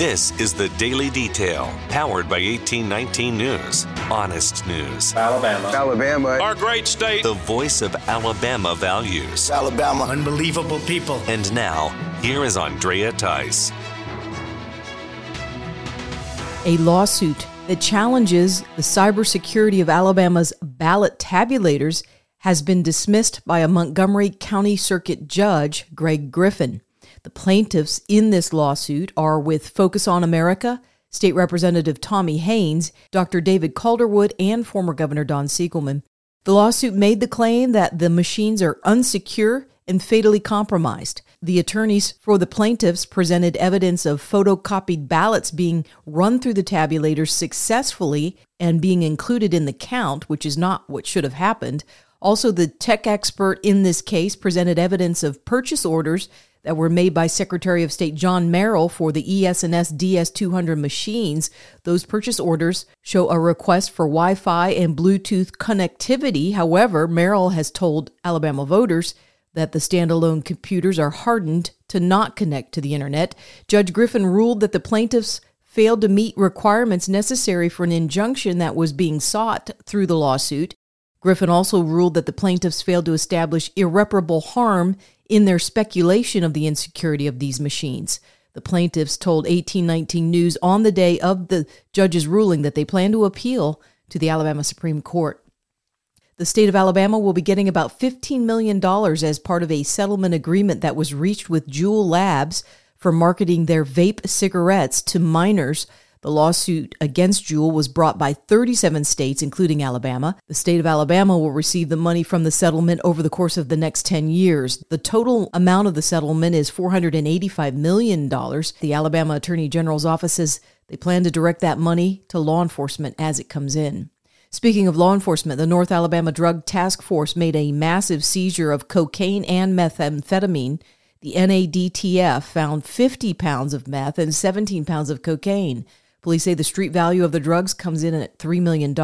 This is the Daily Detail, powered by 1819 News. Honest news. Alabama. Alabama. Our great state. The voice of Alabama values. Alabama. Unbelievable people. And now, here is Andrea Tice. A lawsuit that challenges the cybersecurity of Alabama's ballot tabulators has been dismissed by a Montgomery County Circuit judge, Greg Griffin. The plaintiffs in this lawsuit are with Focus on America, State Representative Tommy Hanes, Dr. David Calderwood, and former Governor Don Siegelman. The lawsuit made the claim that the machines are unsecure and fatally compromised. The attorneys for the plaintiffs presented evidence of photocopied ballots being run through the tabulators successfully and being included in the count, which is not what should have happened. Also, the tech expert in this case presented evidence of purchase orders that were made by Secretary of State John Merrill for the ES&S DS200 machines. Those purchase orders show a request for Wi-Fi and Bluetooth connectivity. However, Merrill has told Alabama voters that the standalone computers are hardened to not connect to the internet. Judge Griffin ruled that the plaintiffs failed to meet requirements necessary for an injunction that was being sought through the lawsuit. Griffin also ruled that the plaintiffs failed to establish irreparable harm in their speculation of the insecurity of these machines. The plaintiffs told 1819 News on the day of the judge's ruling that they plan to appeal to the Alabama Supreme Court. The state of Alabama will be getting about $15 million as part of a settlement agreement that was reached with Juul Labs for marketing their vape cigarettes to minors the lawsuit against Juul was brought by 37 states, including Alabama. The state of Alabama will receive the money from the settlement over the course of the next 10 years. The total amount of the settlement is $485 million. The Alabama Attorney General's office says they plan to direct that money to law enforcement as it comes in. Speaking of law enforcement, the North Alabama Drug Task Force made a massive seizure of cocaine and methamphetamine. The NADTF found 50 pounds of meth and 17 pounds of cocaine. Police say the street value of the drugs comes in at $3 million.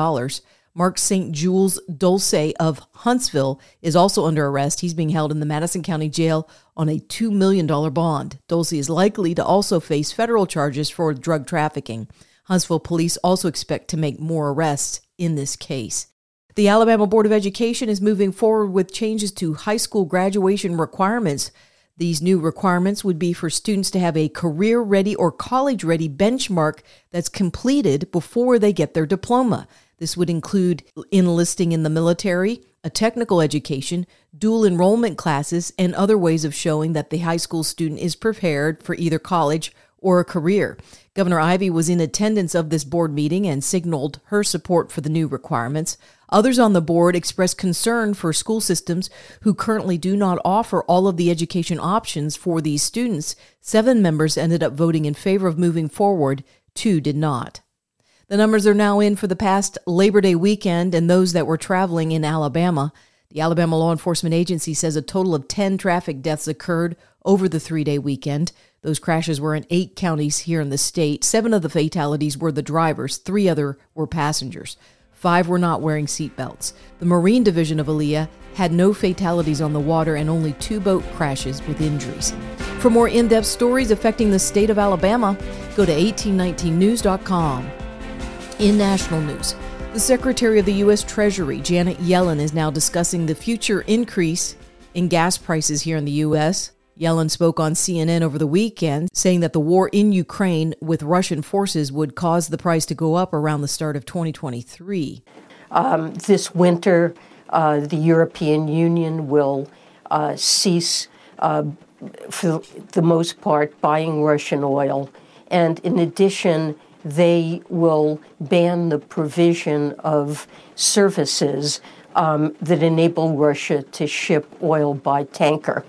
Mark St. Jules Dulce of Huntsville is also under arrest. He's being held in the Madison County Jail on a $2 million bond. Dulce is likely to also face federal charges for drug trafficking. Huntsville police also expect to make more arrests in this case. The Alabama Board of Education is moving forward with changes to high school graduation requirements these new requirements would be for students to have a career ready or college ready benchmark that's completed before they get their diploma. This would include enlisting in the military, a technical education, dual enrollment classes, and other ways of showing that the high school student is prepared for either college or a career. Governor Ivey was in attendance of this board meeting and signaled her support for the new requirements. Others on the board expressed concern for school systems who currently do not offer all of the education options for these students. Seven members ended up voting in favor of moving forward, two did not. The numbers are now in for the past Labor Day weekend and those that were traveling in Alabama. The Alabama Law Enforcement Agency says a total of 10 traffic deaths occurred over the three day weekend. Those crashes were in eight counties here in the state. Seven of the fatalities were the drivers, three other were passengers. Five were not wearing seatbelts. The Marine Division of ALEA had no fatalities on the water and only two boat crashes with injuries. For more in depth stories affecting the state of Alabama, go to 1819news.com. In national news, the Secretary of the U.S. Treasury, Janet Yellen, is now discussing the future increase in gas prices here in the U.S. Yellen spoke on CNN over the weekend, saying that the war in Ukraine with Russian forces would cause the price to go up around the start of 2023. Um, this winter, uh, the European Union will uh, cease, uh, for the most part, buying Russian oil. And in addition, they will ban the provision of services um, that enable Russia to ship oil by tanker.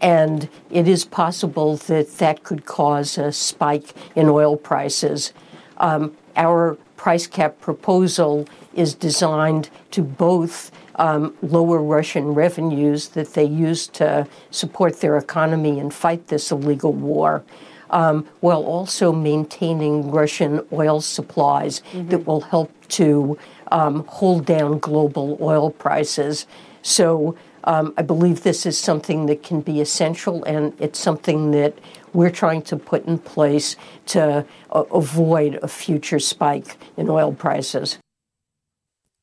And it is possible that that could cause a spike in oil prices. Um, our price cap proposal is designed to both um, lower Russian revenues that they use to support their economy and fight this illegal war, um, while also maintaining Russian oil supplies mm-hmm. that will help to um, hold down global oil prices. So um, I believe this is something that can be essential, and it's something that we're trying to put in place to uh, avoid a future spike in oil prices.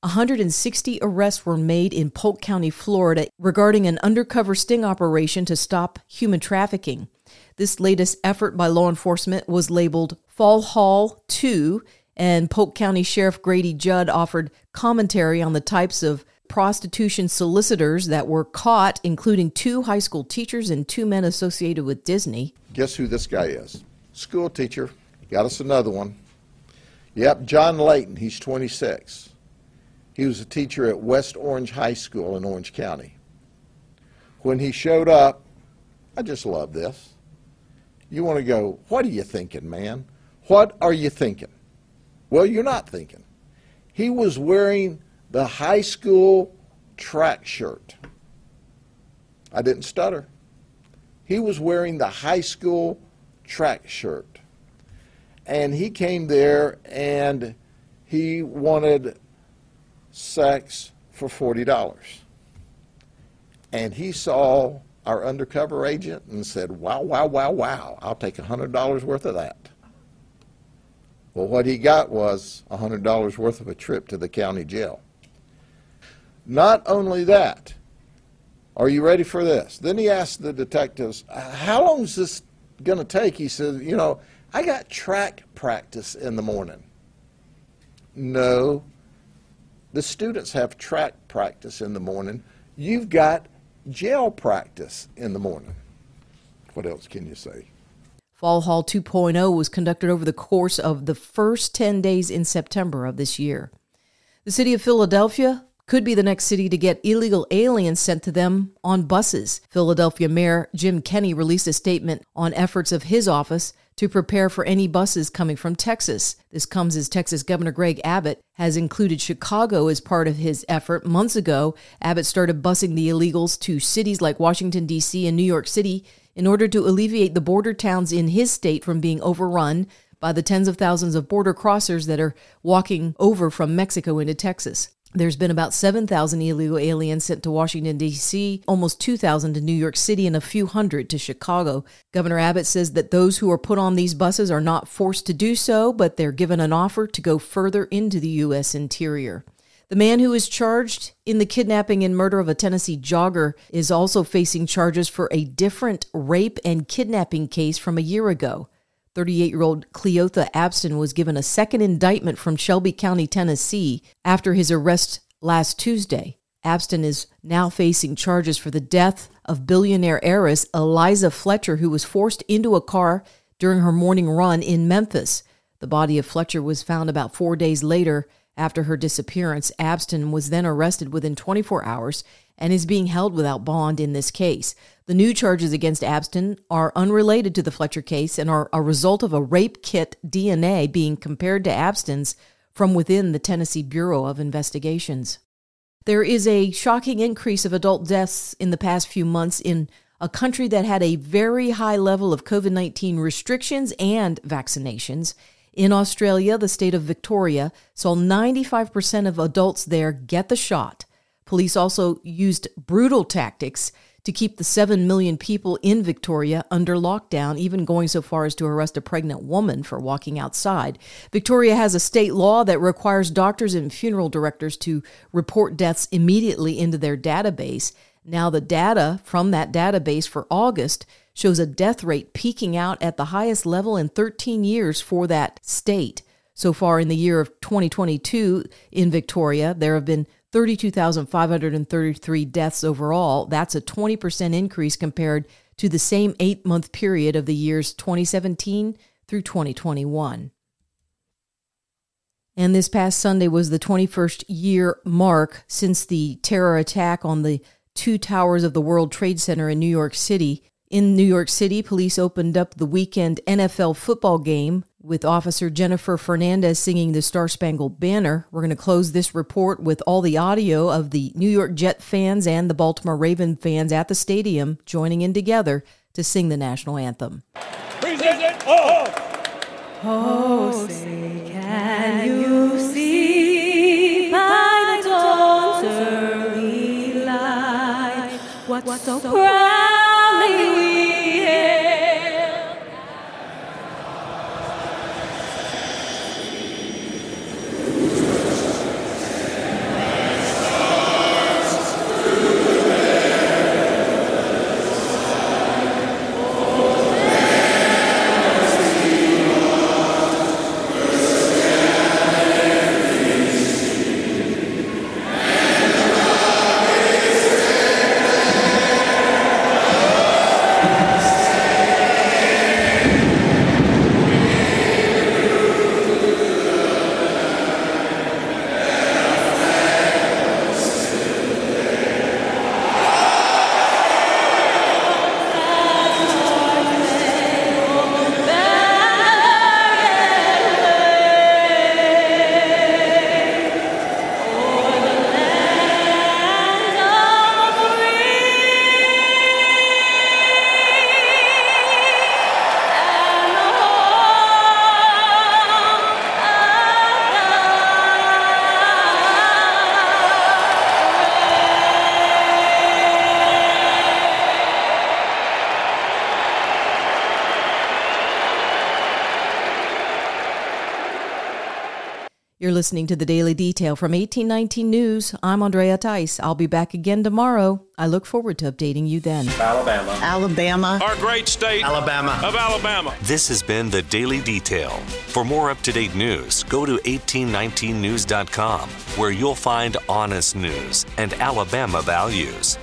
160 arrests were made in Polk County, Florida, regarding an undercover sting operation to stop human trafficking. This latest effort by law enforcement was labeled Fall Haul 2, and Polk County Sheriff Grady Judd offered commentary on the types of prostitution solicitors that were caught, including two high school teachers and two men associated with Disney. Guess who this guy is? School teacher. Got us another one. Yep, John Layton. He's 26. He was a teacher at West Orange High School in Orange County. When he showed up, I just love this. You want to go, what are you thinking, man? What are you thinking? Well, you're not thinking. He was wearing the high school track shirt. I didn't stutter. He was wearing the high school track shirt. And he came there and he wanted sex for $40. And he saw our undercover agent and said, Wow, wow, wow, wow, I'll take $100 worth of that. Well, what he got was $100 worth of a trip to the county jail. Not only that, are you ready for this? Then he asked the detectives, How long is this going to take? He said, You know, I got track practice in the morning. No, the students have track practice in the morning. You've got jail practice in the morning. What else can you say? Fall Haul 2.0 was conducted over the course of the first 10 days in September of this year. The city of Philadelphia could be the next city to get illegal aliens sent to them on buses. Philadelphia Mayor Jim Kenney released a statement on efforts of his office to prepare for any buses coming from Texas. This comes as Texas Governor Greg Abbott has included Chicago as part of his effort. Months ago, Abbott started busing the illegals to cities like Washington, D.C. and New York City in order to alleviate the border towns in his state from being overrun by the tens of thousands of border crossers that are walking over from Mexico into Texas. There's been about 7,000 illegal aliens sent to Washington, D.C., almost 2,000 to New York City, and a few hundred to Chicago. Governor Abbott says that those who are put on these buses are not forced to do so, but they're given an offer to go further into the U.S. interior. The man who is charged in the kidnapping and murder of a Tennessee jogger is also facing charges for a different rape and kidnapping case from a year ago. 38 year old Cleotha Abston was given a second indictment from Shelby County, Tennessee, after his arrest last Tuesday. Abston is now facing charges for the death of billionaire heiress Eliza Fletcher, who was forced into a car during her morning run in Memphis. The body of Fletcher was found about four days later after her disappearance. Abston was then arrested within 24 hours and is being held without bond in this case. The new charges against Abston are unrelated to the Fletcher case and are a result of a rape kit DNA being compared to Abston's from within the Tennessee Bureau of Investigations. There is a shocking increase of adult deaths in the past few months in a country that had a very high level of COVID 19 restrictions and vaccinations. In Australia, the state of Victoria saw 95% of adults there get the shot. Police also used brutal tactics to keep the 7 million people in Victoria under lockdown, even going so far as to arrest a pregnant woman for walking outside. Victoria has a state law that requires doctors and funeral directors to report deaths immediately into their database. Now, the data from that database for August shows a death rate peaking out at the highest level in 13 years for that state. So far in the year of 2022 in Victoria, there have been 32,533 deaths overall. That's a 20% increase compared to the same eight month period of the years 2017 through 2021. And this past Sunday was the 21st year mark since the terror attack on the two towers of the World Trade Center in New York City. In New York City, police opened up the weekend NFL football game with Officer Jennifer Fernandez singing the Star Spangled Banner. We're going to close this report with all the audio of the New York Jet fans and the Baltimore Raven fans at the stadium joining in together to sing the national anthem. Present, oh, oh say, can you see by the dawn's early light what so proudly we listening to the Daily Detail from 1819 News. I'm Andrea Tice. I'll be back again tomorrow. I look forward to updating you then. Alabama. Alabama. Our great state. Alabama. Of Alabama. This has been the Daily Detail. For more up to date news, go to 1819news.com, where you'll find honest news and Alabama values.